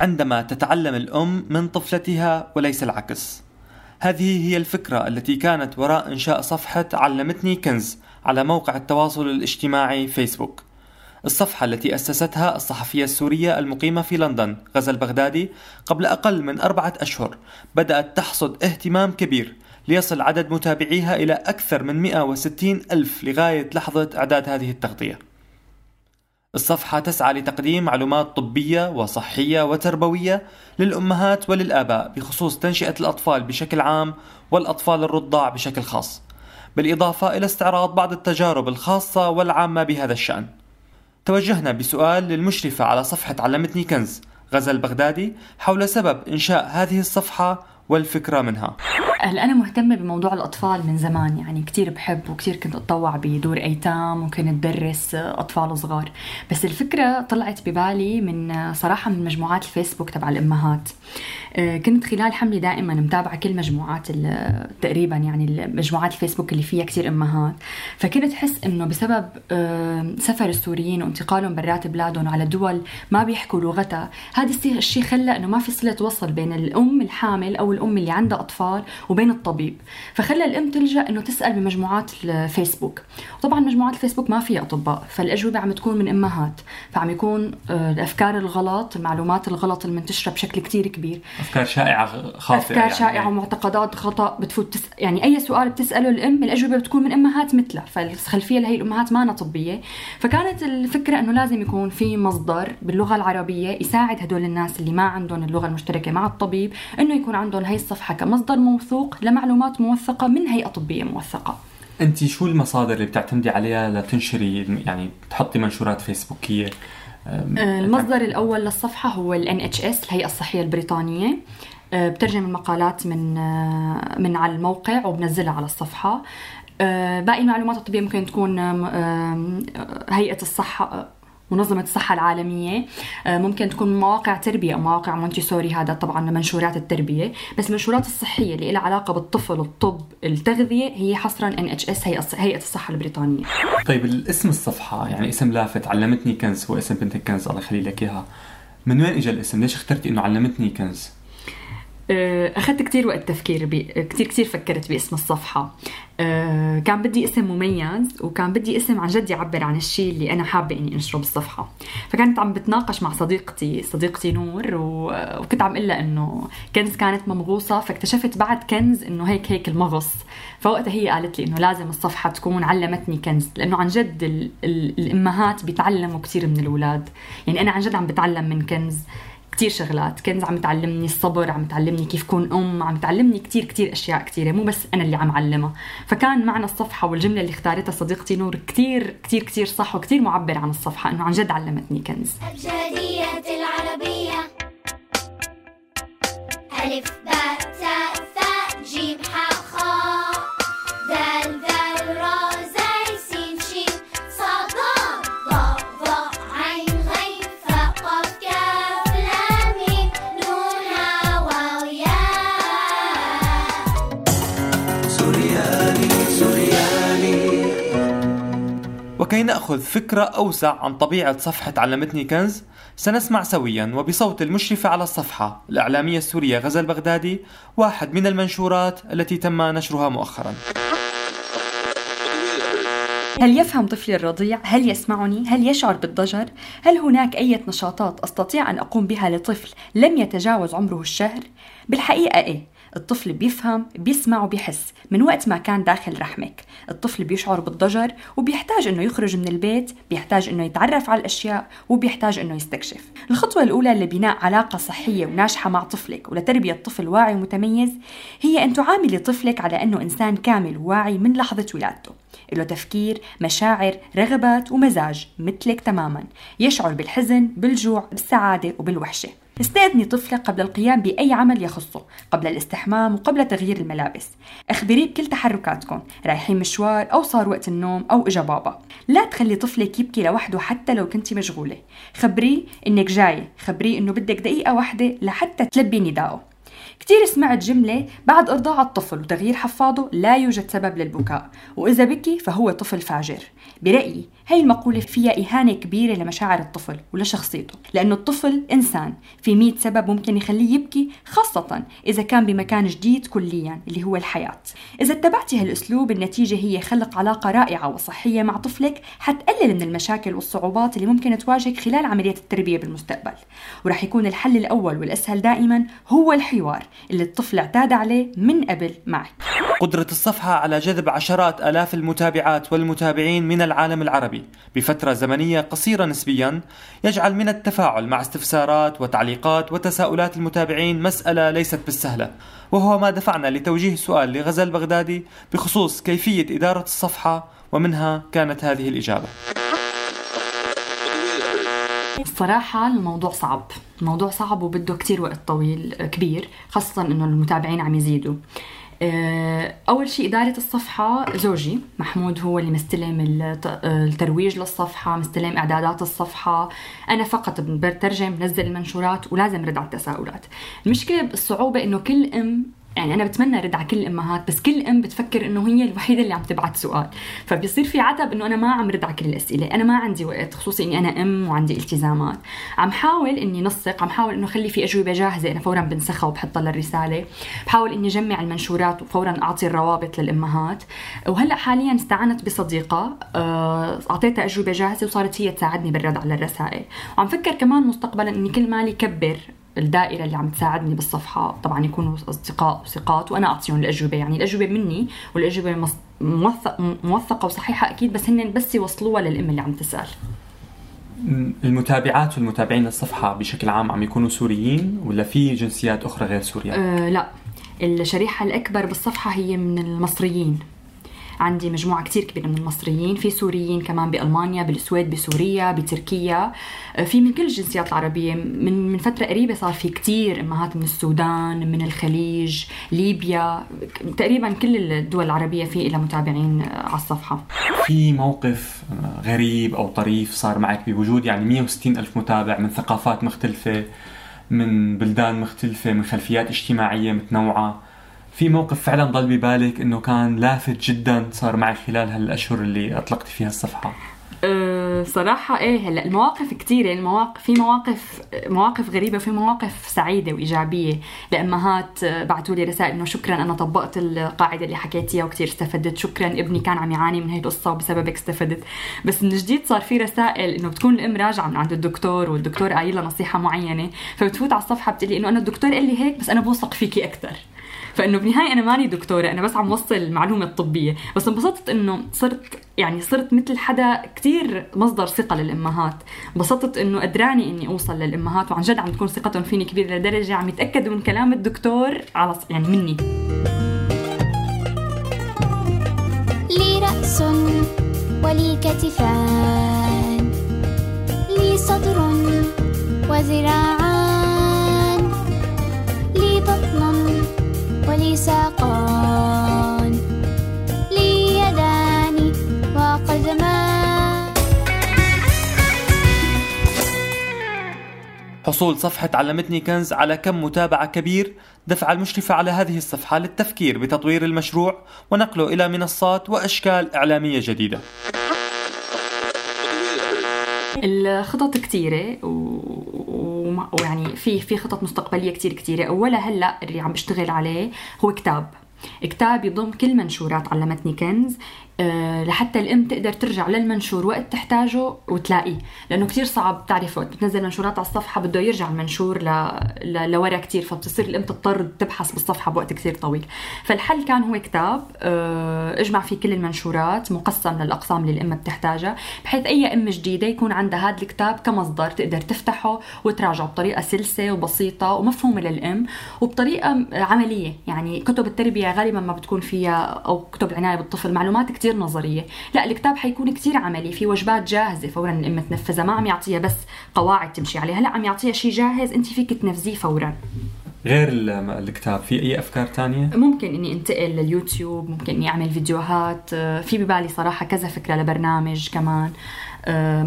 عندما تتعلم الأم من طفلتها وليس العكس. هذه هي الفكرة التي كانت وراء إنشاء صفحة علمتني كنز على موقع التواصل الاجتماعي فيسبوك الصفحة التي أسستها الصحفية السورية المقيمة في لندن غزل بغدادي قبل أقل من أربعة أشهر. بدأت تحصد اهتمام كبير ليصل عدد متابعيها إلى أكثر من 160 ألف لغاية لحظة إعداد هذه التغطية. الصفحة تسعى لتقديم معلومات طبية وصحية وتربوية للأمهات وللآباء بخصوص تنشئة الأطفال بشكل عام والأطفال الرضاع بشكل خاص بالإضافة إلى استعراض بعض التجارب الخاصة والعامة بهذا الشأن. توجهنا بسؤال للمشرفة على صفحة علمتني كنز غزل بغدادي حول سبب إنشاء هذه الصفحة والفكرة منها. هلا أنا مهتمة بموضوع الأطفال من زمان؟ يعني كتير بحب وكتير كنت أتطوع بدور أيتام وكنت أدرس أطفال صغار بس الفكرة طلعت ببالي من صراحة من مجموعات الفيسبوك تبع الأمهات. آه، كنت خلال حملي دائما متابعة كل مجموعات تقريبا يعني مجموعات الفيسبوك اللي فيها كتير أمهات. فكنت أحس إنه بسبب آه، سفر السوريين وانتقالهم برات بلادهم على دول ما بيحكوا لغتها هذا الشيء خلى إنه ما في صلة وصل بين الأم الحامل أو الأم اللي عندها أطفال وبين الطبيب. فخلى الأم تلجأ إنه تسأل بمجموعات الفيسبوك. وطبعا مجموعات الفيسبوك ما فيها أطباء فالأجوبة عم تكون من أمهات. فعم يكون آه، الأفكار الغلط المعلومات الغلط المنتشره بشكل كتير كبير. أفكار شائعة خاطئة أفكار يعني. شائعة ومعتقدات خطأ بتفوت تس... يعني أي سؤال بتسأله الأم الأجوبة بتكون من أمهات مثلها فالخلفية لهي الأمهات ما طبية. فكانت الفكرة إنه لازم يكون في مصدر باللغة العربية يساعد هدول الناس اللي ما عندهم اللغة المشتركة مع الطبيب إنه يكون عندهم هي الصفحة كمصدر موثوق لمعلومات موثقة من هيئة طبية موثقة. أنت شو المصادر اللي بتعتمدي عليها لتنشري يعني تحطي منشورات فيسبوكية؟ آه، المصدر الأول للصفحة هو ال NHS الهيئة الصحية البريطانية. آه، بترجم المقالات من آه، من على الموقع وبنزلها على الصفحة. باقي المعلومات الطبية ممكن تكون هيئة الصحة منظمة الصحة العالمية آه، ممكن تكون مواقع تربية أو مواقع مونتيسوري هذا طبعا منشورات التربية بس المنشورات الصحية اللي لها علاقة بالطفل الطب التغذية هي حصرا NHS هيئة الصحة البريطانية طيب الاسم الصفحة يعني اسم لافت علمتني كنز هو اسم بنت كنز الله يخلي لك إياها من وين اجى الاسم؟ ليش اخترتي إنه علمتني كنز؟ آه، اخذت كثير وقت تفكير بي... كثير كثير فكرت باسم الصفحة. أه كان بدي اسم مميز وكان بدي اسم عن جد يعبر عن الشيء اللي أنا حابة إني أنشره بالصفحة. فكانت عم بتناقش مع صديقتي صديقتي نور و... وكنت عم أقول إنه كنز كانت ممغوصة فاكتشفت بعد كنز إنه هيك هيك المغص. فوقتها هي قالت لي إنه لازم الصفحة تكون علمتني كنز لأنه عن جد ال... ال... الأمهات بيتعلموا كثير من الأولاد. يعني أنا عن جد عم بتعلم من كنز. كتير شغلات. كنز عم تعلمني الصبر عم تعلمني كيف كون أم عم تعلمني كتير كتير أشياء كتيرة مو بس أنا اللي عم علمها. فكان معنى الصفحة والجملة اللي اختارتها صديقتي نور كتير كتير كتير صح وكتير معبر عن الصفحة إنه عن جد علمتني كنز. أبجدية وكي نأخذ فكرة أوسع عن طبيعة صفحة علمتني كنز سنسمع سويا وبصوت المشرفة على الصفحة الإعلامية السورية غزل بغدادي واحد من المنشورات التي تم نشرها مؤخرا هل يفهم طفلي الرضيع؟ هل يسمعني؟ هل يشعر بالضجر؟ هل هناك أي نشاطات أستطيع أن أقوم بها لطفل لم يتجاوز عمره الشهر؟ بالحقيقة إيه الطفل بيفهم بيسمع وبيحس من وقت ما كان داخل رحمك. الطفل بيشعر بالضجر وبيحتاج إنه يخرج من البيت بيحتاج إنه يتعرف على الأشياء وبيحتاج إنه يستكشف. الخطوة الأولى لبناء علاقة صحية وناجحة مع طفلك ولتربية طفل واعي ومتميز هي أن تعاملي طفلك على إنه إنسان كامل وواعي من لحظة ولادته. له تفكير مشاعر رغبات ومزاج مثلك تماما. يشعر بالحزن بالجوع بالسعادة وبالوحشة. استأذني طفلك قبل القيام بأي عمل يخصه قبل الاستحمام وقبل تغيير الملابس. أخبريه بكل تحركاتكم رايحين مشوار أو صار وقت النوم أو إجا بابا. لا تخلي طفلك يبكي لوحده حتى لو كنتي مشغولة. خبريه إنك جاية خبريه إنه بدك دقيقة واحدة لحتى تلبي نداءه كتير سمعت جملة بعد إرضاع الطفل وتغيير حفاضه لا يوجد سبب للبكاء وإذا بكي فهو طفل فاجر. برأيي هاي المقولة فيها إهانة كبيرة لمشاعر الطفل ولشخصيته لأنه الطفل إنسان في مية سبب ممكن يخليه يبكي خاصة إذا كان بمكان جديد كليا اللي هو الحياة. إذا اتبعتي هالأسلوب النتيجة هي خلق علاقة رائعة وصحية مع طفلك حتقلل من المشاكل والصعوبات اللي ممكن تواجهك خلال عملية التربية بالمستقبل. ورح يكون الحل الأول والأسهل دائما هو الحوار. اللي الطفل اعتاد عليه من قبل معك قدرة الصفحة على جذب عشرات آلاف المتابعات والمتابعين من العالم العربي بفترة زمنية قصيرة نسبيا يجعل من التفاعل مع استفسارات وتعليقات وتساؤلات المتابعين مسألة ليست بالسهلة وهو ما دفعنا لتوجيه سؤال لغزل بغدادي بخصوص كيفية إدارة الصفحة ومنها كانت هذه الإجابة. الصراحة الموضوع صعب. الموضوع صعب وبده كتير وقت طويل كبير خاصة إنه المتابعين عم يزيدوا. آه، أول شيء إدارة الصفحة زوجي محمود هو اللي مستلم الترويج للصفحة مستلم إعدادات الصفحة. أنا فقط بترجم نزل المنشورات ولازم رد على التساؤلات. المشكلة بالصعوبة إنه كل أم يعني أنا بتمنى أرد على كل الأمهات بس كل ام بتفكر إنه هي الوحيدة اللي عم تبعت سؤال. فبيصير في عتب إنه أنا ما عم رد على كل الأسئلة. أنا ما عندي وقت خصوصي إني أنا أم وعندي التزامات. عم حاول إني نسق عم حاول إنه أخلي في أجوبة جاهزة أنا فورا بنسخها وبحطها للرسالة. بحاول إني أجمع المنشورات وفورا أعطي الروابط للأمهات. وهلأ حاليا استعنت بصديقة آه، أعطيتها أجوبة جاهزة وصارت هي تساعدني بالرد على الرسائل. وعم فكر كمان مستقبلا إني كل مالي كبر الدائرة اللي عم تساعدني بالصفحة. طبعا يكونوا اصدقاء وثقات وأنا أعطيهم الأجوبة. يعني الأجوبة مني والأجوبة موثق موثقة وصحيحة أكيد بس هن بس يوصلوها للام اللي عم تسأل. المتابعات والمتابعين للصفحة بشكل عام عم يكونوا سوريين ولا في جنسيات أخرى غير سوريا؟ أه لا. الشريحة الأكبر بالصفحة هي من المصريين. عندي مجموعة كتير كبيرة من المصريين في سوريين كمان بألمانيا بالسويد بسوريا بتركيا. آه، في من كل الجنسيات العربية. من من فترة قريبة صار في كتير أمهات من السودان من الخليج ليبيا. تقريبا كل الدول العربية في لها متابعين آه، على الصفحة. في موقف آه، غريب أو طريف صار معك بوجود؟ يعني 160 ألف متابع من ثقافات مختلفة من بلدان مختلفة من خلفيات اجتماعية متنوعة. في موقف فعلا ضل ببالك إنه كان لافت جدا صار معي خلال هالأشهر اللي أطلقت فيها الصفحة. أه صراحة إيه هلا المواقف كثيرة المواقف في مواقف مواقف غريبة وفي مواقف سعيدة وإيجابية. لأمهات بعثوا لي رسائل إنه شكرا أنا طبقت القاعدة اللي حكيتيها وكثير استفدت. شكرا ابني كان عم يعاني من هي القصة وبسببك استفدت. بس من جديد صار في رسائل إنه بتكون الأم راجعة من عند الدكتور والدكتور قايل لها نصيحة معينة فبتفوت على الصفحة بتقلي إنه أنا الدكتور قال لي هيك بس أنا بوثق فيكي أكثر فإنه بالنهايه أنا ماني دكتورة أنا بس عم وصل المعلومه الطبيه بس انبسطت إنه صرت يعني صرت مثل حدا كتير مصدر ثقة للأمهات. انبسطت إنه قدراني إني أوصل للأمهات وعن جد عم تكون ثقتهم فيني كبيرة لدرجة عم يتأكدوا من كلام الدكتور على يعني مني. لي رأس ولي كتفان لي صدر وذراعان ولي ساقان. لي يدان وقدمان حصول صفحة علمتني كنز على كم متابعة كبير دفع المشرفة على هذه الصفحة للتفكير بتطوير المشروع ونقله إلى منصات وأشكال إعلامية جديدة. الخطط كثيرة ويعني في في خطط مستقبلية كتير كتيرة. اولها هلأ اللي عم بشتغل عليه هو كتاب. كتاب يضم كل منشورات علمتني كنز. لحتى الام تقدر ترجع للمنشور وقت تحتاجه وتلاقيه. لأنه كثير صعب تعرف وقت بتنزل منشورات على الصفحة بده يرجع المنشور ل... ل... لورا كثير فبتصير الام تضطر تبحث بالصفحة بوقت كثير طويل. فالحل كان هو كتاب آه، اجمع فيه كل المنشورات مقسم للأقسام اللي الام بتحتاجها بحيث أي أم جديدة يكون عندها هذا الكتاب كمصدر تقدر تفتحه وتراجعه بطريقة سلسة وبسيطة ومفهومة للأم وبطريقة عملية. يعني كتب التربية غالبا ما بتكون فيها أو كتب العنايه بالطفل معلومات كثير كتير نظرية. لا الكتاب حيكون كتير عملي في وجبات جاهزة فورا الام تنفذها. ما عم يعطيها بس قواعد تمشي عليها لا عم يعطيها شيء جاهز أنت فيك تنفذيه فورا. غير الكتاب في أي أفكار تانية؟ ممكن إني انتقل لليوتيوب ممكن إني أعمل فيديوهات. في ببالي صراحة كذا فكرة لبرنامج كمان.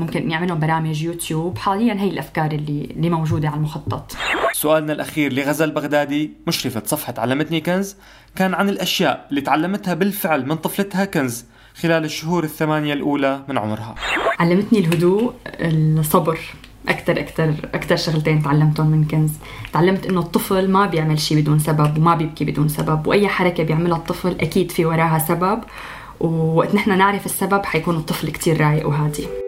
ممكن إني أعملهم برامج يوتيوب. حاليا هي الأفكار اللي اللي موجودة على المخطط. سؤالنا الأخير لغزل بغدادي مشرفة صفحة علمتني كنز كان عن الأشياء اللي تعلمتها بالفعل من طفلتها كنز خلال الشهور الثمانية الأولى من عمرها. علمتني الهدوء الصبر أكثر أكثر أكثر شغلتين تعلمتهم من كنز. تعلمت إنه الطفل ما بيعمل شيء بدون سبب وما بيبكي بدون سبب وأي حركة بيعملها الطفل أكيد في وراها سبب ووقت نحن نعرف السبب حيكون الطفل كتير رايق وهادي.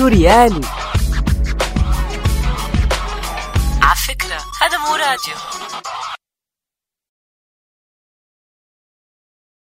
سوريالي على فكرة هذا مو راديو.